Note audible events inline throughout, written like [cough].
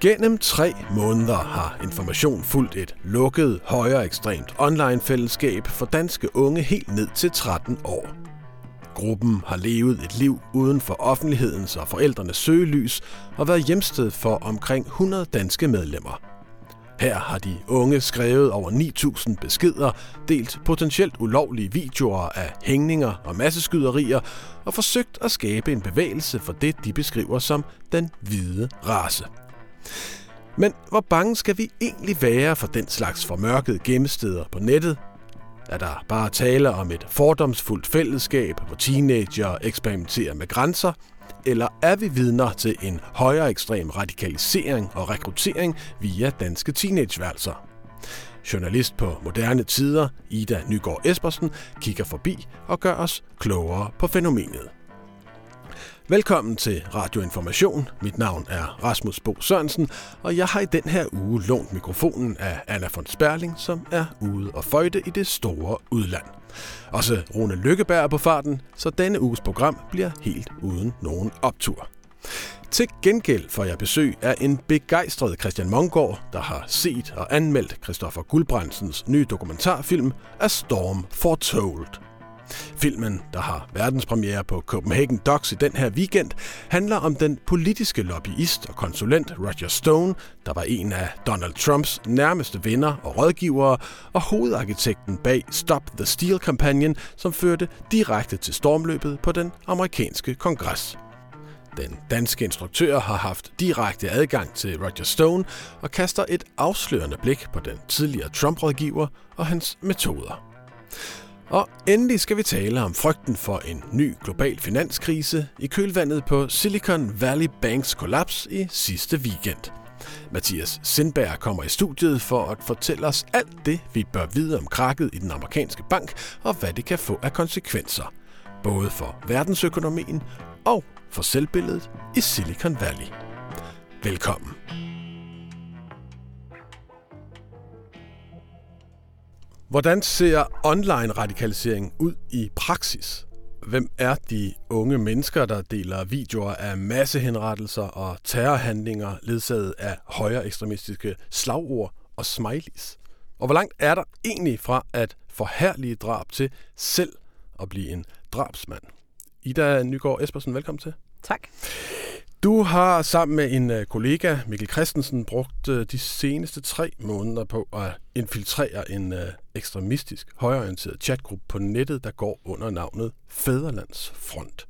Gennem tre måneder har Information fulgt et lukket, højere ekstremt online-fællesskab for danske unge helt ned til 13 år. Gruppen har levet et liv uden for offentlighedens og forældrenes søgelys og været hjemsted for omkring 100 danske medlemmer. Her har de unge skrevet over 9.000 beskeder, delt potentielt ulovlige videoer af hængninger og masseskyderier og forsøgt at skabe en bevægelse for det, de beskriver som den hvide race. Men hvor bange skal vi egentlig være for den slags formørkede gemmesteder på nettet? Er der bare tale om et fordomsfuldt fællesskab, hvor teenager eksperimenterer med grænser? Eller er vi vidner til en højere ekstrem radikalisering og rekruttering via danske teenageværelser? Journalist på Moderne Tider, Ida Nygaard Espersen, kigger forbi og gør os klogere på fænomenet. Velkommen til Radio Information. Mit navn er Rasmus Bo Sørensen, og jeg har i den her uge lånt mikrofonen af Anna von Sperling, som er ude og føjte i det store udland. Også Rune Lykkeberg er på farten, så denne uges program bliver helt uden nogen optur. Til gengæld får jeg besøg af en begejstret Christian Mongård, der har set og anmeldt Christoffer Guldbrandsens nye dokumentarfilm A Storm Foretold. Filmen, der har verdenspremiere på Copenhagen Docs i den her weekend, handler om den politiske lobbyist og konsulent Roger Stone, der var en af Donald Trumps nærmeste venner og rådgivere, og hovedarkitekten bag Stop the Steal-kampagnen, som førte direkte til stormløbet på den amerikanske kongres. Den danske instruktør har haft direkte adgang til Roger Stone og kaster et afslørende blik på den tidligere Trump-rådgiver og hans metoder. Og endelig skal vi tale om frygten for en ny global finanskrise i kølvandet på Silicon Valley Banks kollaps i sidste weekend. Mathias Sindberg kommer i studiet for at fortælle os alt det, vi bør vide om krakket i den amerikanske bank og hvad det kan få af konsekvenser. Både for verdensøkonomien og for selvbilledet i Silicon Valley. Velkommen. Hvordan ser online radikalisering ud i praksis? Hvem er de unge mennesker, der deler videoer af massehenrettelser og terrorhandlinger ledsaget af højere ekstremistiske slagord og smileys? Og hvor langt er der egentlig fra at forhærlige drab til selv at blive en drabsmand? Ida Nygaard Espersen, velkommen til. Tak. Du har sammen med en øh, kollega, Mikkel Christensen, brugt øh, de seneste tre måneder på at infiltrere en øh, ekstremistisk, højorienteret chatgruppe på nettet, der går under navnet Fæderlandsfront.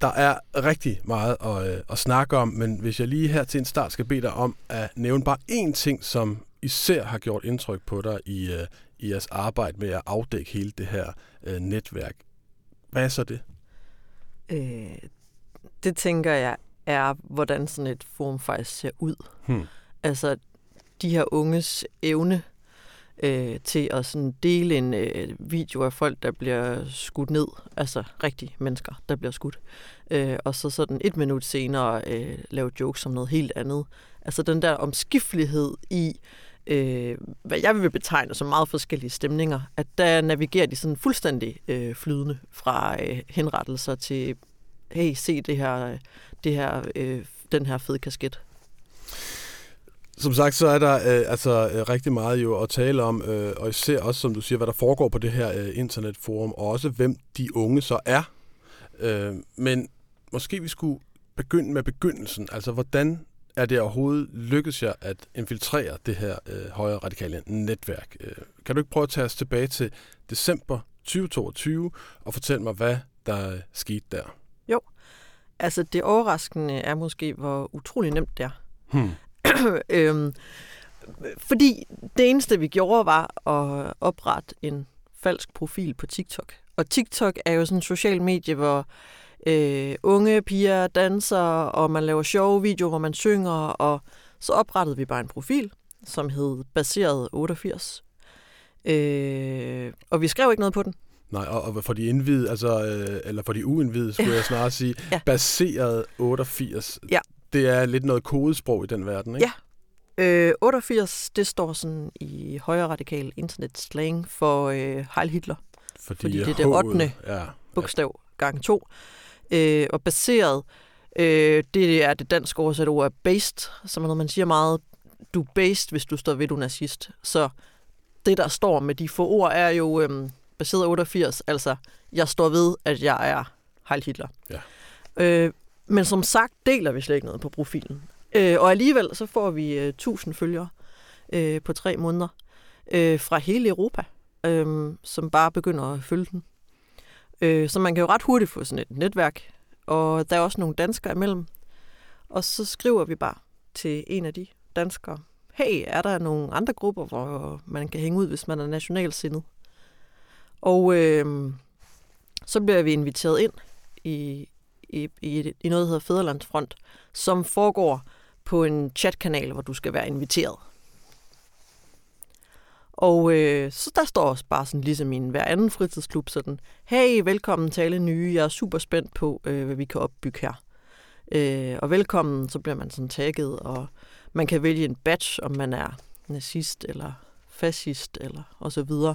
Der er rigtig meget at, at snakke om, men hvis jeg lige her til en start skal bede dig om at nævne bare én ting, som især har gjort indtryk på dig i, i jeres arbejde med at afdække hele det her netværk. Hvad er så det? Øh, det tænker jeg er, hvordan sådan et forum faktisk ser ud. Hmm. Altså, de her unges evne øh, til at sådan dele en øh, video af folk, der bliver skudt ned. Altså rigtige mennesker, der bliver skudt. Øh, og så sådan et minut senere øh, lave jokes om noget helt andet. Altså den der omskiftelighed i, øh, hvad jeg vil betegne som meget forskellige stemninger, at der navigerer de sådan fuldstændig øh, flydende fra øh, henrettelser til hey, se det her, det her, øh, den her fede kasket. Som sagt, så er der øh, altså øh, rigtig meget jo at tale om, øh, og især også, som du siger, hvad der foregår på det her øh, internetforum, og også hvem de unge så er. Øh, men måske vi skulle begynde med begyndelsen. Altså, hvordan er det overhovedet lykkedes jer at infiltrere det her øh, højre radikale netværk? Øh, kan du ikke prøve at tage os tilbage til december 2022 og fortælle mig, hvad der øh, skete der? Altså det overraskende er måske, hvor utrolig nemt det er. Hmm. [clears throat] øhm, fordi det eneste, vi gjorde, var at oprette en falsk profil på TikTok. Og TikTok er jo sådan en social medie, hvor øh, unge piger danser, og man laver sjove videoer, hvor man synger, og så oprettede vi bare en profil, som hed Baseret 88. Øh, og vi skrev ikke noget på den. Nej, og, og for de indvidede, altså, øh, eller for de uindvidede, skulle jeg [laughs] snart sige, ja. baseret 88. Ja. Det er lidt noget kodesprog i den verden, ikke? Ja. Øh, 88, det står sådan i højre radikal internet slang for øh, Heil Hitler. Fordi, fordi det er det 8. Ja, bogstav ja. gang 2. Øh, og baseret Øh, det er det danske oversat ord er based, som er noget, man siger meget. Du er based, hvis du står ved, du er nazist. Så det, der står med de få ord, er jo øhm, baseret 88. Altså, jeg står ved, at jeg er Heil Hitler. Ja. Øh, men som sagt deler vi slet ikke noget på profilen. Øh, og alligevel så får vi øh, 1000 følgere øh, på tre måneder øh, fra hele Europa, øh, som bare begynder at følge den. Øh, så man kan jo ret hurtigt få sådan et netværk, og der er også nogle danskere imellem. Og så skriver vi bare til en af de danskere, hey, er der nogle andre grupper, hvor man kan hænge ud, hvis man er nationalsindet? Og øh, så bliver vi inviteret ind i, i, i, i noget, der hedder Fæderlandsfront, som foregår på en chatkanal, hvor du skal være inviteret. Og øh, så der står også bare sådan, ligesom i en hver anden fritidsklub, sådan, hey, velkommen til alle nye, jeg er super spændt på, øh, hvad vi kan opbygge her. Øh, og velkommen, så bliver man sådan tagget, og man kan vælge en badge, om man er nazist eller fascist eller og så videre.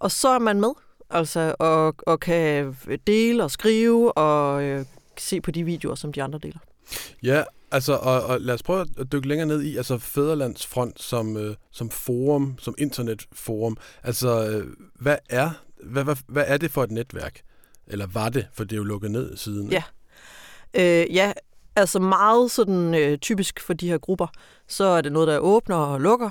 Og så er man med, altså, og, og kan dele og skrive og øh, se på de videoer, som de andre deler. Ja, altså, og, og lad os prøve at dykke længere ned i, altså Fæderlandsfront som, øh, som forum, som internetforum. Altså, øh, hvad er, hvad, hvad, hvad er det for et netværk? Eller var det, for det er jo lukket ned siden? Ja, øh, ja altså meget sådan øh, typisk for de her grupper, så er det noget, der åbner og lukker,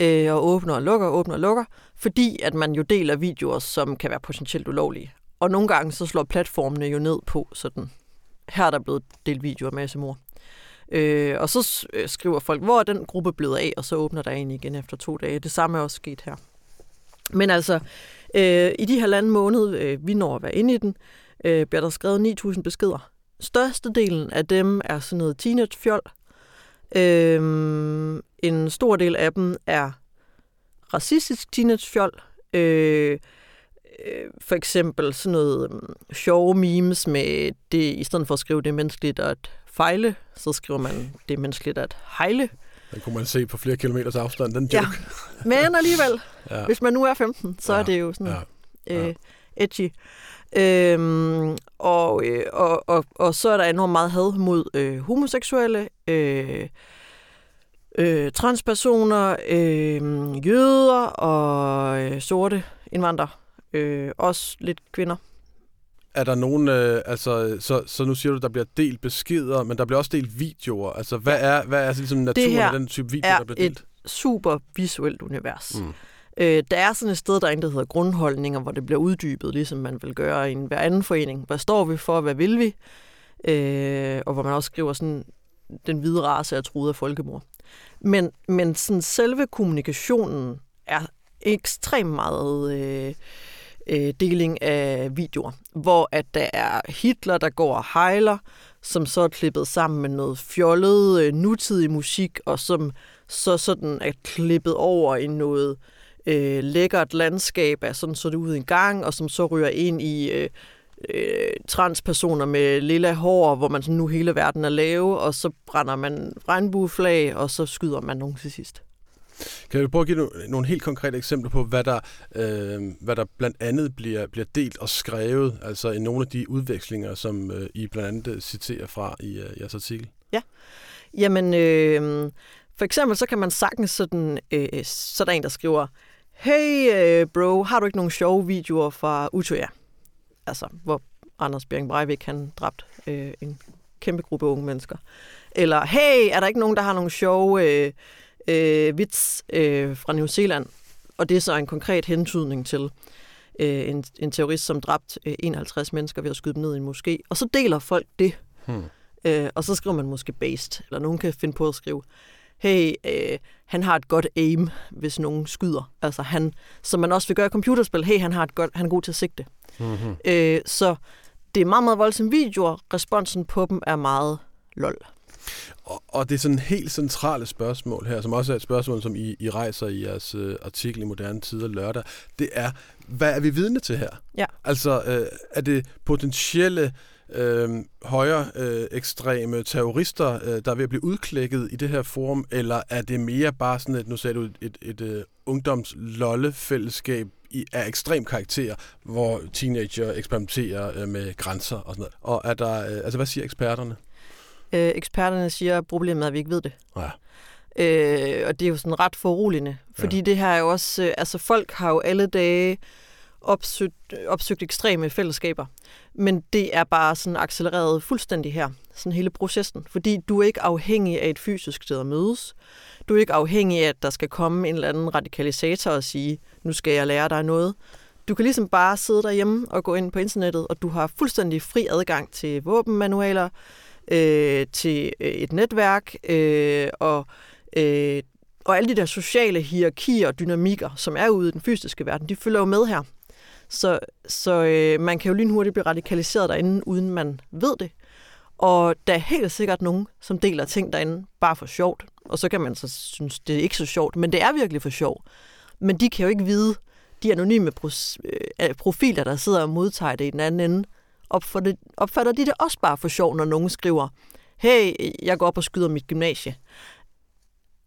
øh, og åbner og lukker, åbner og lukker, fordi at man jo deler videoer, som kan være potentielt ulovlige. Og nogle gange så slår platformene jo ned på sådan, her er der blevet delt videoer med mor. Øh, og så øh, skriver folk, hvor er den gruppe blevet af, og så åbner der en igen efter to dage. Det samme er også sket her. Men altså, øh, i de halvanden måned, øh, vi når at være inde i den, øh, bliver der skrevet 9.000 beskeder. Størstedelen af dem er sådan noget teenagefjol. Øh, en stor del af dem er racistisk teenagefjol. Øh, øh, for eksempel sådan noget um, sjove memes med det, i stedet for at skrive det er menneskeligt at fejle, så skriver man det er menneskeligt at hejle. Den kunne man se på flere kilometers afstand, den joke. Ja, [laughs] men alligevel, [laughs] ja. hvis man nu er 15, så ja. er det jo sådan ja. øh, edgy. Øhm, og, øh, og, og, og så er der enormt meget had mod øh, homoseksuelle, øh, øh, transpersoner, øh, jøder og øh, sorte indvandrere. Øh, også lidt kvinder. Er der nogen, øh, altså, så, så nu siger du, der bliver delt beskeder, men der bliver også delt videoer. Altså, hvad er, hvad er altså ligesom naturen af den type video, der bliver delt? et super visuelt univers. Mm. Øh, der er sådan et sted derinde, der hedder grundholdninger, hvor det bliver uddybet, ligesom man vil gøre i en hver anden forening. Hvad står vi for? Hvad vil vi? Øh, og hvor man også skriver sådan, den hvide race er truet af folkemord. Men, men sådan selve kommunikationen er ekstremt meget øh, øh, deling af videoer, hvor at der er Hitler, der går og hejler, som så er klippet sammen med noget fjollet øh, nutidig musik, og som så sådan er klippet over i noget øh, lækkert landskab af sådan så det ud en gang, og som så ryger ind i øh, øh, transpersoner med lilla hår, hvor man sådan nu hele verden er lave, og så brænder man regnbueflag, og så skyder man nogen til sidst. Kan du prøve at give nogle helt konkrete eksempler på, hvad der, øh, hvad der blandt andet bliver, bliver delt og skrevet, altså i nogle af de udvekslinger, som øh, I blandt andet citerer fra i øh, jeres artikel? Ja, jamen øh, for eksempel så kan man sagtens sådan, øh, så er der en, der skriver, hey øh, bro, har du ikke nogle sjove videoer fra Utøya? Altså, hvor Anders Bjerg Breivik, han dræbt øh, en kæmpe gruppe unge mennesker. Eller, hey, er der ikke nogen, der har nogle sjove øh, øh, vits øh, fra New Zealand? Og det er så en konkret hentydning til øh, en, en terrorist, som dræbt øh, 51 mennesker ved at skyde dem ned i en moské. Og så deler folk det. Hmm. Øh, og så skriver man måske based, eller nogen kan finde på at skrive, hey, øh, han har et godt aim, hvis nogen skyder. Altså han, som man også vil gøre i computerspil, hey, han, har et godt, han er god til at sigte. Mm-hmm. Øh, så det er meget, meget voldsomme videoer. Responsen på dem er meget lol. Og, og det er sådan et helt centrale spørgsmål her, som også er et spørgsmål, som I, I rejser i jeres øh, artikel i Moderne Tider lørdag. Det er, hvad er vi vidne til her? Ja. Altså, øh, er det potentielle øh, højere øh, ekstreme terrorister, øh, der er ved at blive udklækket i det her forum, eller er det mere bare sådan et, nu sagde du, et, et, et uh, ungdomslollefællesskab i, af ekstrem karakter, hvor teenager eksperimenterer øh, med grænser og sådan noget. Og er der, øh, altså hvad siger eksperterne? Øh, eksperterne siger, at problemet er, at vi ikke ved det. Ja. Øh, og det er jo sådan ret foruroligende, fordi ja. det her er jo også, øh, altså folk har jo alle dage opsøgt, opsøgt ekstreme fællesskaber, men det er bare sådan accelereret fuldstændig her, sådan hele processen, fordi du er ikke afhængig af et fysisk sted at mødes, du er ikke afhængig af, at der skal komme en eller anden radikalisator og sige, nu skal jeg lære dig noget. Du kan ligesom bare sidde derhjemme og gå ind på internettet, og du har fuldstændig fri adgang til våbenmanualer, øh, til øh, et netværk, øh, og Øh, og alle de der sociale hierarkier og dynamikker, som er ude i den fysiske verden, de følger jo med her. Så, så øh, man kan jo lynhurtigt blive radikaliseret derinde, uden man ved det. Og der er helt sikkert nogen, som deler ting derinde bare for sjovt. Og så kan man så synes, det er ikke så sjovt, men det er virkelig for sjov. Men de kan jo ikke vide, de anonyme øh, øh, profiler, der sidder og modtager det i den anden ende, opfatter, opfatter de det også bare for sjov, når nogen skriver, hey, jeg går op og skyder mit gymnasie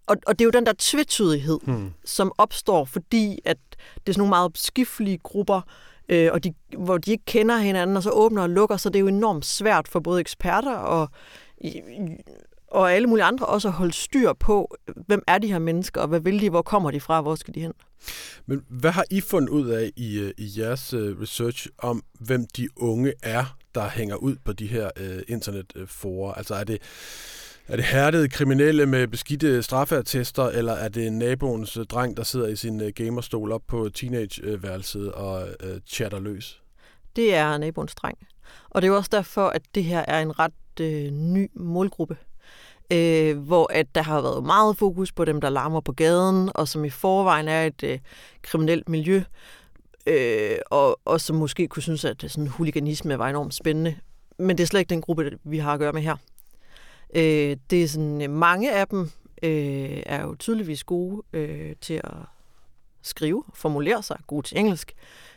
og, og det er jo den der tvetydighed, hmm. som opstår, fordi at det er sådan nogle meget skiftlige grupper, øh, og de, hvor de ikke kender hinanden, og så åbner og lukker, så det er jo enormt svært for både eksperter og, og alle mulige andre også at holde styr på, hvem er de her mennesker, og hvad vil de, hvor kommer de fra, hvor skal de hen? Men hvad har I fundet ud af i, øh, i jeres uh, research om, hvem de unge er, der hænger ud på de her uh, internetforer? Altså er det er det hærdede kriminelle med beskidte straffeattester, eller er det naboens øh, dreng, der sidder i sin øh, gamerstol op på teenageværelset og øh, chatter løs? Det er naboens dreng. Og det er jo også derfor, at det her er en ret øh, ny målgruppe. Øh, hvor at der har været meget fokus på dem, der larmer på gaden, og som i forvejen er et øh, kriminelt miljø, øh, og, og som måske kunne synes, at sådan huliganisme var enormt spændende. Men det er slet ikke den gruppe, vi har at gøre med her. Øh, det er sådan, øh, mange af dem øh, er jo tydeligvis gode øh, til at skrive, formulere sig, gode til engelsk.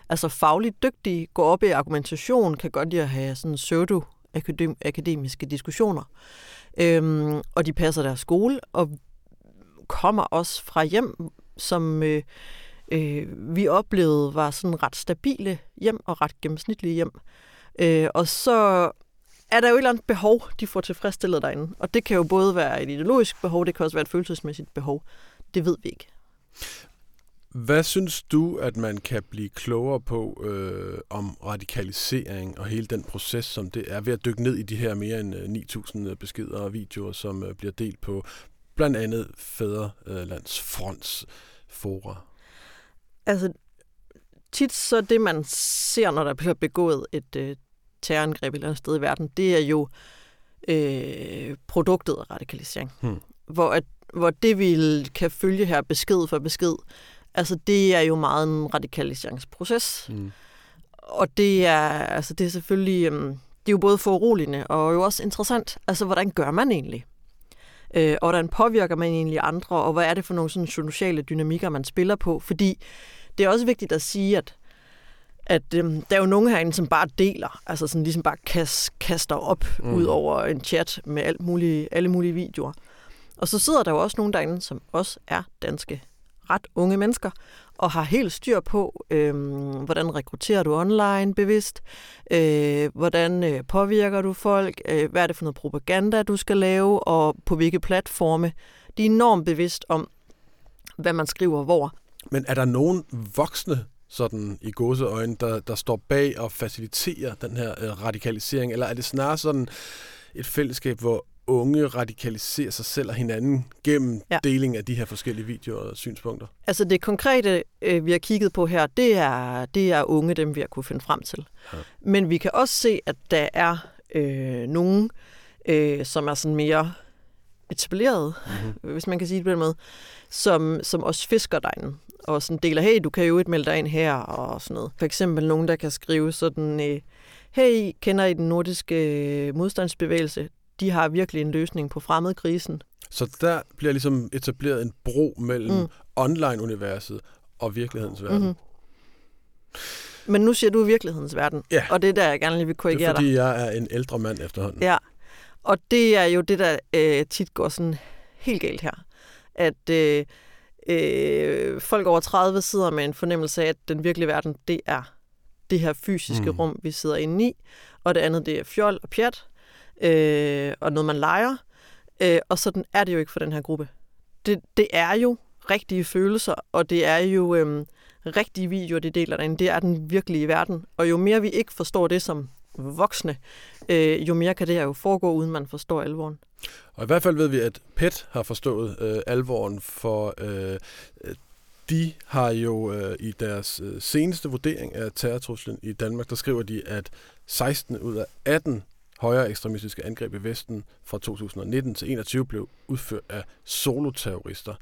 Altså fagligt dygtige, går op i argumentation, kan godt lide at have sådan pseudo-akademiske diskussioner. Øhm, og de passer deres skole, og kommer også fra hjem, som øh, øh, vi oplevede var sådan ret stabile hjem og ret gennemsnitlige hjem. Øh, og så er der jo et eller andet behov, de får tilfredsstillet derinde. Og det kan jo både være et ideologisk behov, det kan også være et følelsesmæssigt behov. Det ved vi ikke. Hvad synes du, at man kan blive klogere på øh, om radikalisering og hele den proces, som det er ved at dykke ned i de her mere end 9.000 øh, beskeder og videoer, som øh, bliver delt på blandt andet Fæderlands Fronts fora? Altså, tit så det, man ser, når der bliver begået et øh, terrorangreb et eller andet sted i verden, det er jo øh, produktet af radikalisering. Hmm. Hvor, at, hvor det, vi kan følge her besked for besked, altså det er jo meget en radikaliseringsproces. Hmm. Og det er, altså det er selvfølgelig, øh, det er jo både foruroligende og jo også interessant. Altså, hvordan gør man egentlig? Øh, og hvordan påvirker man egentlig andre, og hvad er det for nogle sådan sociale dynamikker, man spiller på? Fordi det er også vigtigt at sige, at at øhm, der er jo nogen herinde, som bare deler, altså sådan ligesom bare kast, kaster op mm. ud over en chat med alt mulige, alle mulige videoer. Og så sidder der jo også nogen derinde, som også er danske ret unge mennesker, og har helt styr på, øhm, hvordan rekrutterer du online bevidst, øh, hvordan øh, påvirker du folk, øh, hvad er det for noget propaganda, du skal lave, og på hvilke platforme. De er enormt bevidst om, hvad man skriver hvor. Men er der nogen voksne sådan i gåseøjne, der, der står bag og faciliterer den her øh, radikalisering? Eller er det snarere sådan et fællesskab, hvor unge radikaliserer sig selv og hinanden gennem ja. deling af de her forskellige videoer og synspunkter? Altså det konkrete, øh, vi har kigget på her, det er, det er unge, dem vi har kunne finde frem til. Ja. Men vi kan også se, at der er øh, nogen, øh, som er sådan mere etableret, mm-hmm. hvis man kan sige det på den måde, som, som også fisker derinde og sådan deler, hey, du kan jo ikke melde dig ind her, og sådan noget. For eksempel nogen, der kan skrive sådan, øh, hey, kender I den nordiske øh, modstandsbevægelse? De har virkelig en løsning på fremmedkrisen. Så der bliver ligesom etableret en bro mellem mm. online-universet og virkelighedens verden. Mm-hmm. Men nu siger du virkelighedens verden, ja. og det er der, jeg gerne lige vil korrigere dig. Det er fordi, dig. jeg er en ældre mand efterhånden. Ja, og det er jo det, der øh, tit går sådan helt galt her. At øh, øh, folk over 30 sidder med en fornemmelse af, at den virkelige verden, det er det her fysiske mm. rum, vi sidder inde i, og det andet, det er fjol og pjat. øh, og noget, man leger. Øh, og sådan er det jo ikke for den her gruppe. Det, det er jo rigtige følelser, og det er jo øh, rigtige videoer, de deler derinde. Det er den virkelige verden. Og jo mere vi ikke forstår det som voksne, øh, jo mere kan det her jo foregå, uden man forstår alvoren. Og i hvert fald ved vi, at PET har forstået øh, alvoren, for øh, de har jo øh, i deres øh, seneste vurdering af terrortruslen i Danmark, der skriver de, at 16 ud af 18 højere ekstremistiske angreb i Vesten fra 2019 til 2021 blev udført af soloterrorister.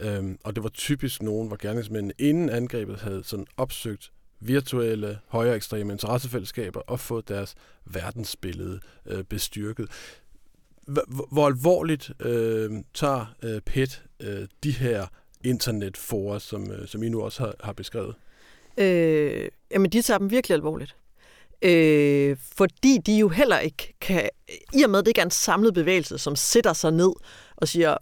Øhm, og det var typisk nogen, hvor gerningsmændene inden angrebet havde sådan opsøgt virtuelle højere ekstreme interessefællesskaber og fået deres verdensbillede øh, bestyrket. Hvor, hvor alvorligt øh, tager øh, PET øh, de her internetforer, som, øh, som I nu også har, har beskrevet? Øh, jamen, de tager dem virkelig alvorligt. Øh, fordi de jo heller ikke kan, i og med at det ikke er en samlet bevægelse, som sætter sig ned og siger,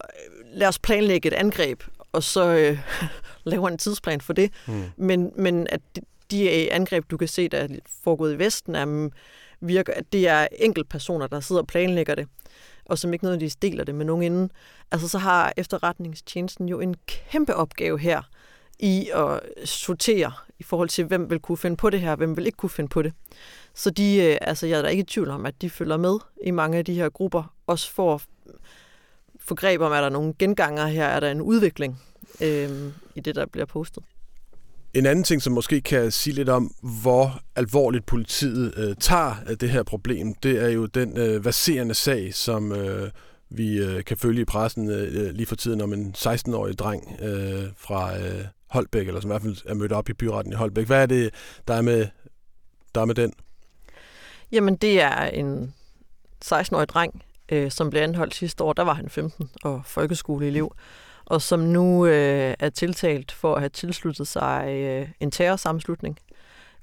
lad os planlægge et angreb, og så øh, [laughs] laver en tidsplan for det. Mm. Men, men at de, de øh, angreb, du kan se, der er foregået i Vesten, er, mm, virker, at det er enkeltpersoner, der sidder og planlægger det, og som ikke nødvendigvis deler det med nogen inden. Altså så har efterretningstjenesten jo en kæmpe opgave her i at sortere i forhold til, hvem vil kunne finde på det her, hvem vil ikke kunne finde på det. Så de, øh, altså jeg er da ikke i tvivl om, at de følger med i mange af de her grupper, også for at få greb om, er der nogle genganger her, er der en udvikling øh, i det, der bliver postet. En anden ting, som måske kan sige lidt om, hvor alvorligt politiet øh, tager øh, det her problem, det er jo den øh, verserende sag, som øh, vi øh, kan følge i pressen øh, øh lige for tiden om en 16-årig dreng øh, fra øh, Holbæk, eller som i hvert fald er mødt op i byretten i Holbæk. Hvad er det, der er med, der er med den? Jamen, det er en 16-årig dreng, øh, som blev anholdt sidste år. Der var han 15 og folkeskoleelev, og som nu øh, er tiltalt for at have tilsluttet sig øh, en terrorsamslutning.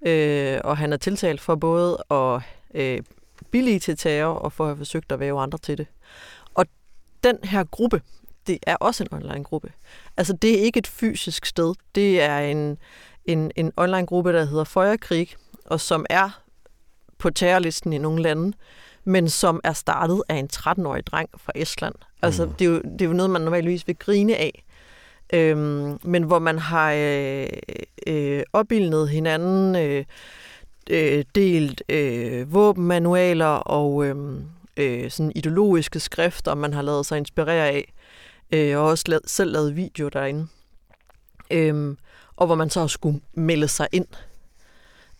Øh, og han er tiltalt for både at øh, billige til terror og for at have forsøgt at væve andre til det. Og den her gruppe, det er også en online-gruppe. Altså, det er ikke et fysisk sted. Det er en, en, en online-gruppe, der hedder Føjerkrig, og som er på terrorlisten i nogle lande, men som er startet af en 13-årig dreng fra Estland. Altså, mm. det, er jo, det er jo noget, man normalvis vil grine af. Øhm, men hvor man har øh, øh, opbildet hinanden, øh, øh, delt øh, våbenmanualer og øh, øh, sådan ideologiske skrifter, man har lavet sig inspirere af øh, og også lavet, selv lavet video derinde. Øhm, og hvor man så skulle melde sig ind.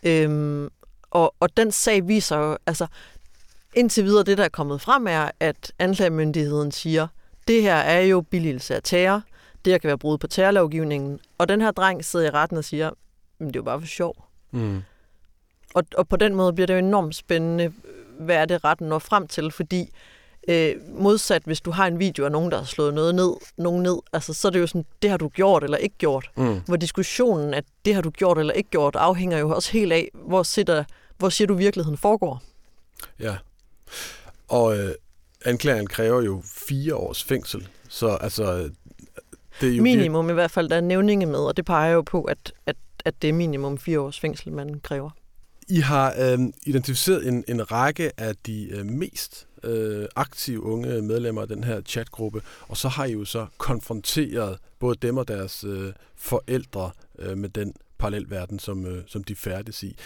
Øhm, og, og den sag viser jo, altså indtil videre det, der er kommet frem, er, at anklagemyndigheden siger, det her er jo billigelse af terror, det her kan være brud på terrorlovgivningen, og den her dreng sidder i retten og siger, men det er jo bare for sjov. Mm. Og, og på den måde bliver det jo enormt spændende, hvad er det retten når frem til, fordi Øh, modsat, hvis du har en video af nogen, der har slået noget ned, nogen ned, altså, så er det jo sådan, det har du gjort eller ikke gjort. Mm. Hvor diskussionen, at det har du gjort eller ikke gjort, afhænger jo også helt af, hvor, sitter, hvor siger du virkeligheden foregår. Ja, og øh, anklageren kræver jo fire års fængsel, så altså... Det er jo minimum i hvert fald, der er nævninge med, og det peger jo på, at, at, at det er minimum fire års fængsel, man kræver. I har øh, identificeret en, en række af de øh, mest øh, aktive unge medlemmer af den her chatgruppe, og så har I jo så konfronteret både dem og deres øh, forældre øh, med den parallelverden, som, øh, som de færdes i.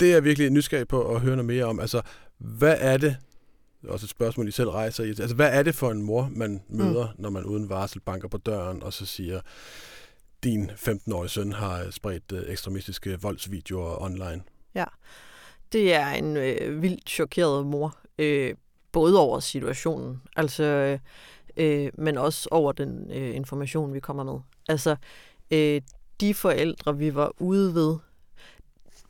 Det er jeg virkelig nysgerrig på at høre noget mere om. Altså, hvad er det, også et spørgsmål, I selv rejser i, altså hvad er det for en mor, man møder, mm. når man uden varsel banker på døren, og så siger, din 15-årige søn har spredt øh, ekstremistiske voldsvideoer online? Ja, det er en øh, vildt chokeret mor. Øh, både over situationen, altså, øh, øh, men også over den øh, information, vi kommer med. Altså, øh, de forældre, vi var ude ved,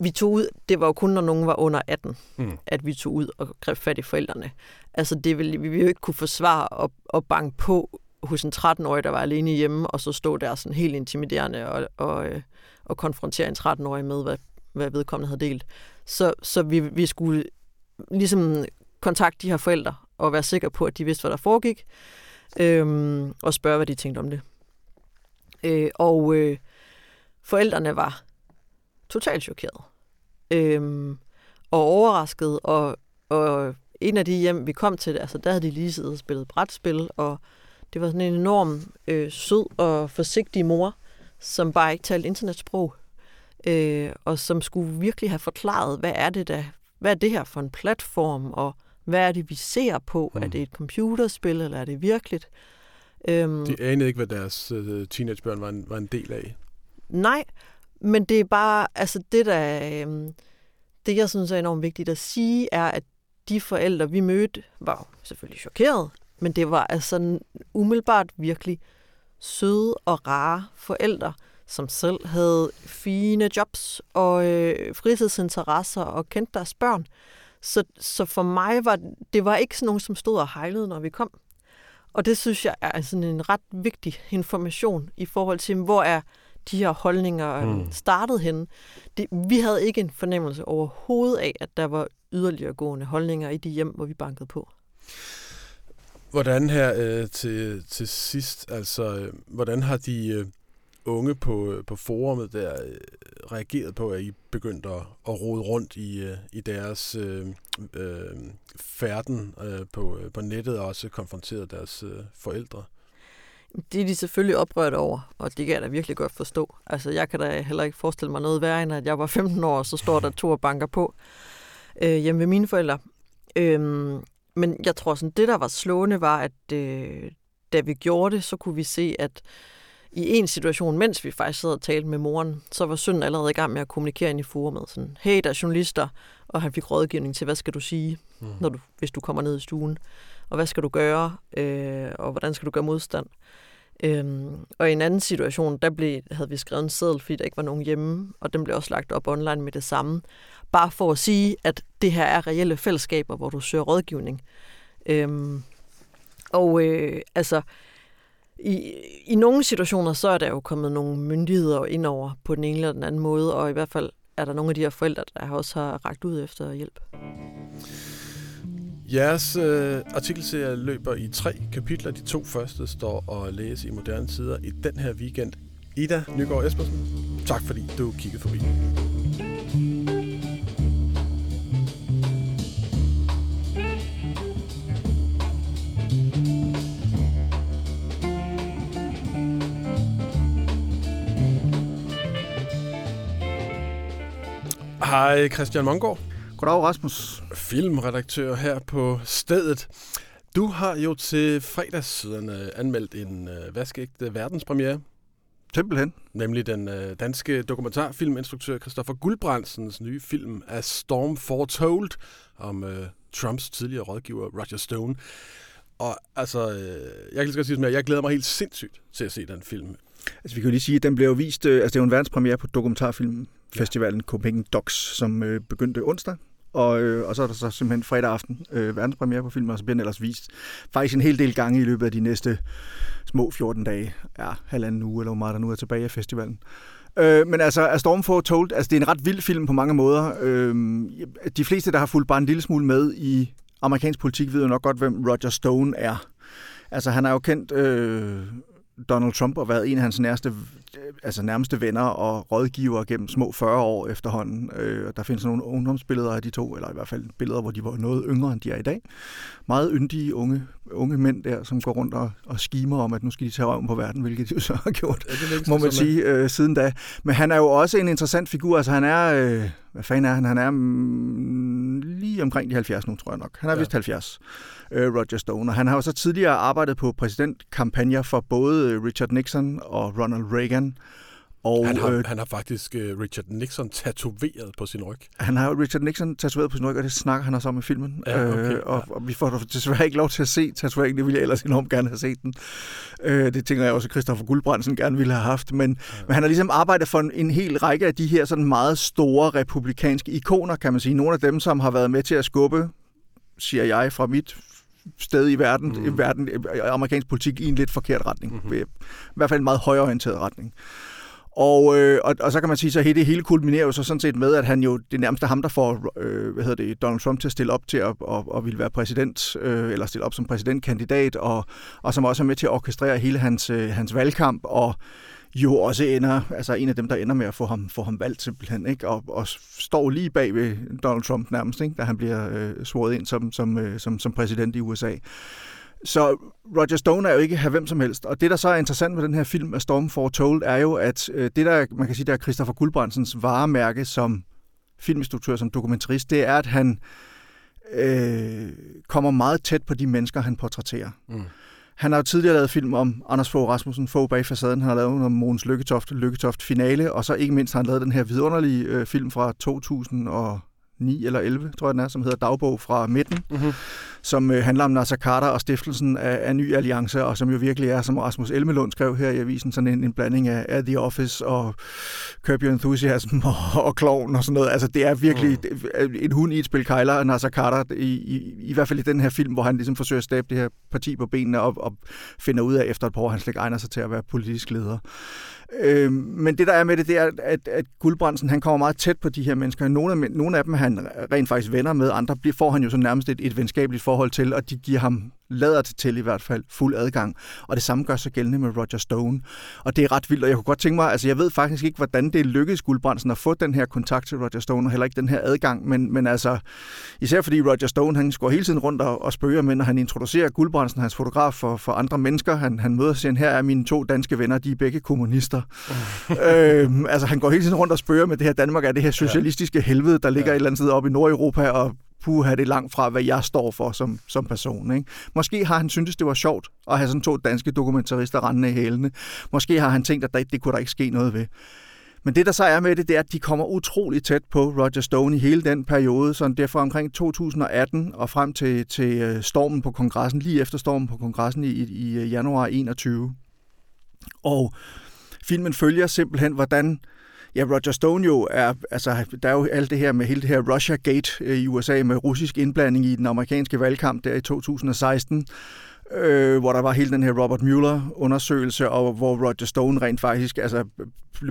vi tog ud, det var jo kun, når nogen var under 18, mm. at vi tog ud og greb fat i forældrene. Altså, det ville, vi ville jo ikke kunne forsvare at, at banke på hos en 13-årig, der var alene hjemme, og så stå der sådan helt intimiderende og, og, øh, og konfrontere en 13-årig med, hvad, hvad vedkommende havde delt. Så, så vi, vi skulle ligesom kontakte de her forældre og være sikker på, at de vidste, hvad der foregik, øhm, og spørge, hvad de tænkte om det. Øh, og øh, forældrene var totalt chokeret. Øhm, og overrasket, og, og en af de hjem, vi kom til, altså der havde de lige siddet og spillet brætspil, og det var sådan en enorm øh, sød og forsigtig mor, som bare ikke talte internetsprog, øh, og som skulle virkelig have forklaret, hvad er det der, hvad er det her for en platform, og hvad er det, vi ser på? Mm. Er det et computerspil, eller er det virkeligt? Øhm, de anede ikke, hvad deres uh, teenagebørn var en, var en del af. Nej, men det er bare, altså det der, øhm, det jeg synes er enormt vigtigt at sige, er, at de forældre, vi mødte, var selvfølgelig chokeret, men det var altså umiddelbart virkelig søde og rare forældre, som selv havde fine jobs og øh, fritidsinteresser og kendte deres børn. Så, så for mig var det var ikke sådan nogen, som stod og hejlede, når vi kom. Og det synes jeg er sådan en ret vigtig information i forhold til, hvor er de her holdninger mm. startet henne. Det, vi havde ikke en fornemmelse overhovedet af, at der var yderligere gående holdninger i de hjem, hvor vi bankede på. Hvordan her øh, til, til sidst, altså, øh, hvordan har de øh, unge på, øh, på forumet der øh, reageret på, at I begyndte at, at rode rundt i, øh, i deres øh, øh, færden øh, på, øh, på nettet og også konfronteret deres øh, forældre? Det er de selvfølgelig oprørt over, og det kan jeg da virkelig godt forstå. Altså, jeg kan da heller ikke forestille mig noget værre, end at jeg var 15 år, og så står der to og banker på øh, hjemme ved mine forældre. Øhm, men jeg tror, sådan, det, der var slående, var, at øh, da vi gjorde det, så kunne vi se, at i en situation, mens vi faktisk sad og talte med moren, så var sønnen allerede i gang med at kommunikere ind i forumet. Sådan, hey, der er journalister, og han fik rådgivning til, hvad skal du sige, mm. når du, hvis du kommer ned i stuen, og hvad skal du gøre, øh, og hvordan skal du gøre modstand. Øhm, og i en anden situation, der blev, havde vi skrevet en seddel, fordi der ikke var nogen hjemme, og den blev også lagt op online med det samme. Bare for at sige, at det her er reelle fællesskaber, hvor du søger rådgivning. Øhm, og øh, altså, i, i nogle situationer, så er der jo kommet nogle myndigheder ind over på den ene eller den anden måde, og i hvert fald er der nogle af de her forældre, der også har ragt ud efter hjælp. Jeres øh, artikelserie løber i tre kapitler. De to første står at læse i moderne tider i den her weekend. Ida Nygaard Espersen, tak fordi du kiggede forbi. Hej Christian Mongård. Goddag Rasmus. Filmredaktør her på stedet. Du har jo til fredagssiden anmeldt en uh, vaskeægte verdenspremiere. Simpelthen. Nemlig den uh, danske dokumentarfilminstruktør Christoffer Guldbrandsens nye film A Storm Foretold om uh, Trumps tidligere rådgiver Roger Stone. Og altså, uh, jeg kan lige sige, at jeg glæder mig helt sindssygt til at se den film. Altså, vi kan jo lige sige, at den blev vist, altså det er jo en verdenspremiere på dokumentarfilm festivalen Copenhagen Docs, som øh, begyndte onsdag. Og, øh, og så er der så simpelthen fredag aften øh, verdenspremiere på filmen, og så bliver den ellers vist faktisk en hel del gange i løbet af de næste små 14 dage. Ja, halvanden uge, eller hvor meget der nu er tilbage af festivalen. Øh, men altså, A Storm Told, altså det er en ret vild film på mange måder. Øh, de fleste, der har fulgt bare en lille smule med i amerikansk politik, ved jo nok godt, hvem Roger Stone er. Altså, han er jo kendt øh, Donald Trump og været en af hans nærmeste, altså nærmeste venner og rådgiver gennem små 40 år efterhånden. Øh, der findes nogle ungdomsbilleder af de to, eller i hvert fald billeder, hvor de var noget yngre, end de er i dag. Meget yndige unge, unge mænd der, som går rundt og, og skimer om, at nu skal de tage røven på verden, hvilket de jo så har gjort, ja, må man sige, øh, siden da. Men han er jo også en interessant figur. Altså han er, øh, hvad fanden er han? Han er mm, lige omkring de 70 nu, tror jeg nok. Han er ja. vist 70 øh, Roger Stone. Og han har jo så tidligere arbejdet på præsidentkampagner for både øh, Richard Nixon og Ronald Reagan. Og, han, har, øh, han har faktisk uh, Richard Nixon tatoveret på sin ryg. Han har Richard Nixon tatoveret på sin ryg, og det snakker han også om i filmen. Ja, okay, øh, og, ja. og vi får desværre ikke lov til at se tatoveringen. Det ville jeg ellers enormt gerne have set den. Øh, det tænker jeg også, at Christopher Guldbrandsen gerne ville have haft. Men, ja. men han har ligesom arbejdet for en, en hel række af de her sådan meget store republikanske ikoner, kan man sige. Nogle af dem, som har været med til at skubbe siger jeg, fra mit sted i verden, mm. i verden, amerikansk politik i en lidt forkert retning. Mm-hmm. I hvert fald en meget højorienteret retning. Og, øh, og, og så kan man sige, så hele det hele kulminerer jo så sådan set med, at han jo det nærmeste ham, der får øh, hvad hedder det, Donald Trump til at stille op til at og, og ville være præsident, øh, eller stille op som præsidentkandidat, og, og som også er med til at orkestrere hele hans, øh, hans valgkamp, og jo også ender, altså en af dem, der ender med at få ham, få ham valgt simpelthen, ikke? Og, og står lige bag ved Donald Trump nærmest, ikke? da han bliver øh, svoret ind som, som, øh, som, som præsident i USA. Så Roger Stone er jo ikke have hvem som helst. Og det, der så er interessant med den her film af Storm Foretold, er jo, at øh, det, der man kan sige, der er Christopher Guldbrandsens varemærke som filminstruktør, som dokumentarist, det er, at han øh, kommer meget tæt på de mennesker, han portrætterer. Mm. Han har jo tidligere lavet film om Anders Fogh Rasmussen, Fogh bag facaden. Han har lavet om Mogens Lykketoft, Lykketoft finale, og så ikke mindst har han lavet den her vidunderlige øh, film fra 2000 og 9 eller 11, tror jeg den er, som hedder Dagbog fra midten, mm-hmm. som øh, handler om Nasser Carter og stiftelsen af, af Ny Alliance, og som jo virkelig er, som Rasmus Elmelund skrev her i avisen, sådan en, en blanding af, af The Office og Curb Your Enthusiasm [laughs] og, og Clown og sådan noget. Altså det er virkelig mm. en hund i et spil kejler af Nasser Carter, i, i, i hvert fald i den her film, hvor han ligesom forsøger at stabe det her parti på benene og, og finder ud af efter et par år, han slet ikke egner sig til at være politisk leder. Øh, men det, der er med det, det er, at, at Guldbrandsen, han kommer meget tæt på de her mennesker. Nogle af, nogle af dem er han rent faktisk venner med, andre får han jo så nærmest et, et venskabeligt forhold til, og de giver ham lader det til i hvert fald, fuld adgang. Og det samme gør sig gældende med Roger Stone. Og det er ret vildt, og jeg kunne godt tænke mig, altså jeg ved faktisk ikke, hvordan det lykkedes Guldbrandsen at få den her kontakt til Roger Stone, og heller ikke den her adgang, men, men altså, især fordi Roger Stone, han går hele tiden rundt og, og spørger med, når han introducerer Guldbrandsen, hans fotograf, for, for andre mennesker. Han, han møder sig her er mine to danske venner, de er begge kommunister. [laughs] øhm, altså han går hele tiden rundt og spørger med det her Danmark, er det her socialistiske helvede, der ligger ja. et eller andet sted oppe i Nordeuropa, og puha, det er langt fra, hvad jeg står for som, som person. Ikke? Måske har han syntes, det var sjovt at have sådan to danske dokumentarister rendende i hælene. Måske har han tænkt, at det, det kunne der ikke ske noget ved. Men det, der så er med det, det er, at de kommer utrolig tæt på Roger Stone i hele den periode, så det er fra omkring 2018 og frem til, til øh, stormen på kongressen, lige efter stormen på kongressen i, i øh, januar 21. Og filmen følger simpelthen, hvordan Ja, Roger Stone jo er, altså, der er jo alt det her med hele det her Russia Gate øh, i USA med russisk indblanding i den amerikanske valgkamp der i 2016, øh, hvor der var hele den her Robert Mueller-undersøgelse, og hvor Roger Stone rent faktisk altså,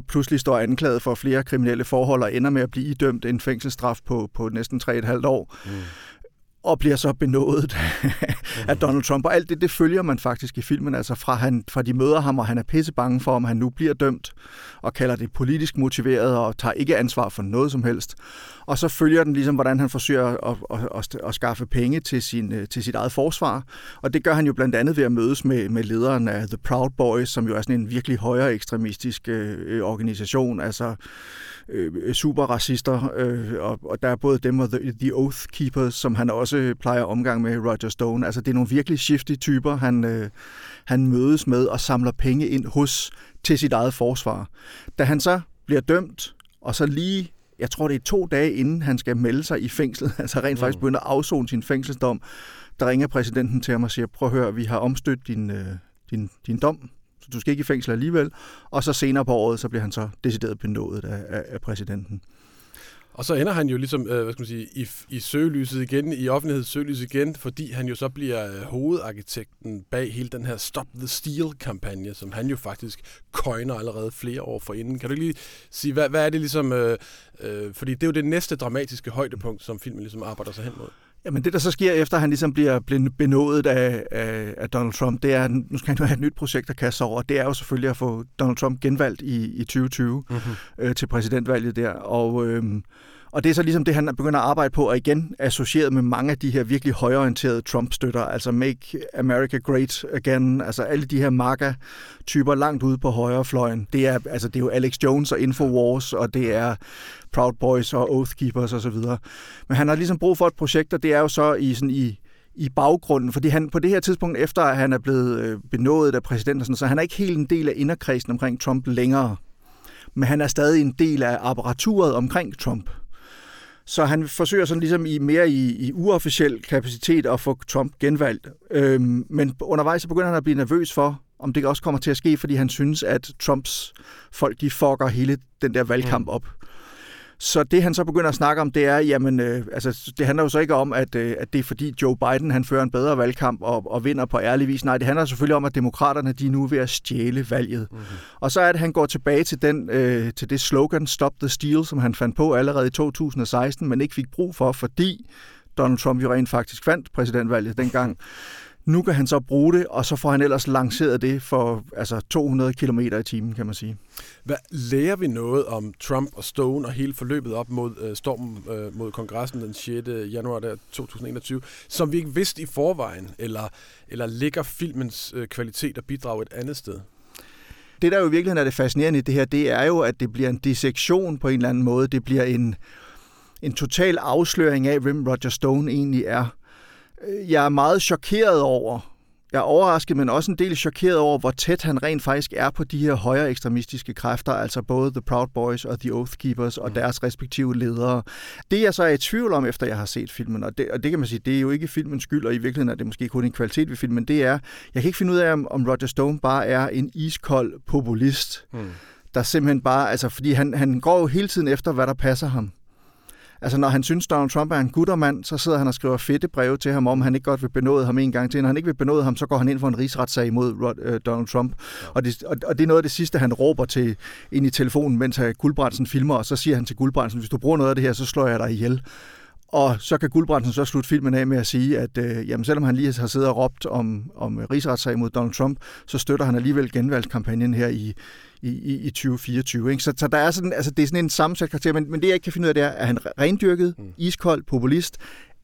pludselig står anklaget for flere kriminelle forhold og ender med at blive idømt en fængselsstraf på, på næsten 3,5 år. Mm og bliver så benådet [laughs] af Donald Trump. Og alt det, det følger man faktisk i filmen, altså fra, han, fra de møder ham, og han er pisse bange for, om han nu bliver dømt, og kalder det politisk motiveret, og tager ikke ansvar for noget som helst. Og så følger den ligesom, hvordan han forsøger at, at, at, at skaffe penge til, sin, øh, til sit eget forsvar. Og det gør han jo blandt andet ved at mødes med, med lederen af The Proud Boys, som jo er sådan en virkelig højere ekstremistisk øh, øh, organisation, altså øh, øh, superracister, øh, og, og der er både dem og The, The Oath Keepers, som han også plejer omgang med, Roger Stone. Altså det er nogle virkelig shifty typer, han, øh, han mødes med og samler penge ind hos til sit eget forsvar. Da han så bliver dømt, og så lige jeg tror det er to dage inden han skal melde sig i fængslet, [laughs] altså rent faktisk begynder at afzone sin fængselsdom, der ringer præsidenten til ham og siger, prøv at høre, vi har omstødt din, øh, din, din dom, så du skal ikke i fængsel alligevel. Og så senere på året, så bliver han så decideret benådet af, af, af præsidenten. Og så ender han jo ligesom, øh, hvad skal man sige, i, i søgelyset igen, i offentlighedens søgelyset igen, fordi han jo så bliver øh, hovedarkitekten bag hele den her Stop the Steal-kampagne, som han jo faktisk køjner allerede flere år forinden. Kan du lige sige, hvad, hvad er det ligesom, øh, øh, fordi det er jo det næste dramatiske højdepunkt, som filmen ligesom arbejder sig hen mod. Jamen det, der så sker efter, at han ligesom bliver benådet af, af, af Donald Trump, det er, nu skal han jo have et nyt projekt at kaste over, det er jo selvfølgelig at få Donald Trump genvalgt i, i 2020 mm-hmm. øh, til præsidentvalget der. Og, øh, og det er så ligesom det, han begynder at arbejde på, og igen associeret med mange af de her virkelig højorienterede Trump-støtter, altså Make America Great Again, altså alle de her MAGA-typer langt ude på højrefløjen. Det er, altså, det er jo Alex Jones og Infowars, og det er Proud Boys og Oath Keepers osv. Men han har ligesom brug for et projekt, og det er jo så i, sådan i i baggrunden, fordi han på det her tidspunkt, efter at han er blevet øh, benådet af præsidenten, så han er ikke helt en del af inderkredsen omkring Trump længere. Men han er stadig en del af apparaturet omkring Trump. Så han forsøger sådan ligesom i mere i, i uofficiel kapacitet at få Trump genvalgt. Øhm, men undervejs så begynder han at blive nervøs for, om det også kommer til at ske, fordi han synes, at Trumps folk de fucker hele den der valgkamp mm. Så det han så begynder at snakke om, det er, jamen, øh, altså, det handler jo så ikke om, at, øh, at det er fordi Joe Biden han fører en bedre valgkamp og, og vinder på ærlig vis. Nej, det handler selvfølgelig om, at demokraterne de er nu ved at stjæle valget. Mm-hmm. Og så er det, at han går tilbage til, den, øh, til det slogan Stop the Steal, som han fandt på allerede i 2016, men ikke fik brug for, fordi Donald Trump jo rent faktisk fandt præsidentvalget dengang. Nu kan han så bruge det, og så får han ellers lanceret det for altså 200 km i timen, kan man sige. Hvad lærer vi noget om Trump og Stone og hele forløbet op mod øh, stormen øh, mod kongressen den 6. januar der 2021, som vi ikke vidste i forvejen, eller, eller ligger filmens øh, kvalitet og bidrag et andet sted? Det, der jo i virkeligheden er det fascinerende i det her, det er jo, at det bliver en dissektion på en eller anden måde. Det bliver en, en total afsløring af, hvem Roger Stone egentlig er. Jeg er meget chokeret over, jeg er overrasket, men også en del chokeret over, hvor tæt han rent faktisk er på de her højere ekstremistiske kræfter, altså både The Proud Boys og The Oath Keepers og mm. deres respektive ledere. Det jeg så er i tvivl om, efter jeg har set filmen, og det, og det kan man sige, det er jo ikke filmens skyld, og i virkeligheden er det måske kun en kvalitet ved filmen, det er, jeg kan ikke finde ud af, om Roger Stone bare er en iskold populist, mm. der simpelthen bare, altså fordi han, han går jo hele tiden efter, hvad der passer ham. Altså, når han synes, Donald Trump er en guttermand, så sidder han og skriver fedte breve til ham, om han ikke godt vil benåde ham en gang til. Når han ikke vil benåde ham, så går han ind for en rigsretssag mod øh, Donald Trump. Og, det, og det er noget af det sidste, han råber til ind i telefonen, mens Guldbrandsen filmer, og så siger han til Guldbrandsen, hvis du bruger noget af det her, så slår jeg dig ihjel. Og så kan Guldbrandsen så slutte filmen af med at sige, at øh, jamen, selvom han lige har siddet og råbt om, om rigsretssag mod Donald Trump, så støtter han alligevel genvalgskampagnen her i, i, i 2024. Ikke? Så, så der er sådan, altså, det er sådan en sammensat karakter, men, men det jeg ikke kan finde ud af, det er, er han rendyrket, mm. iskold, populist,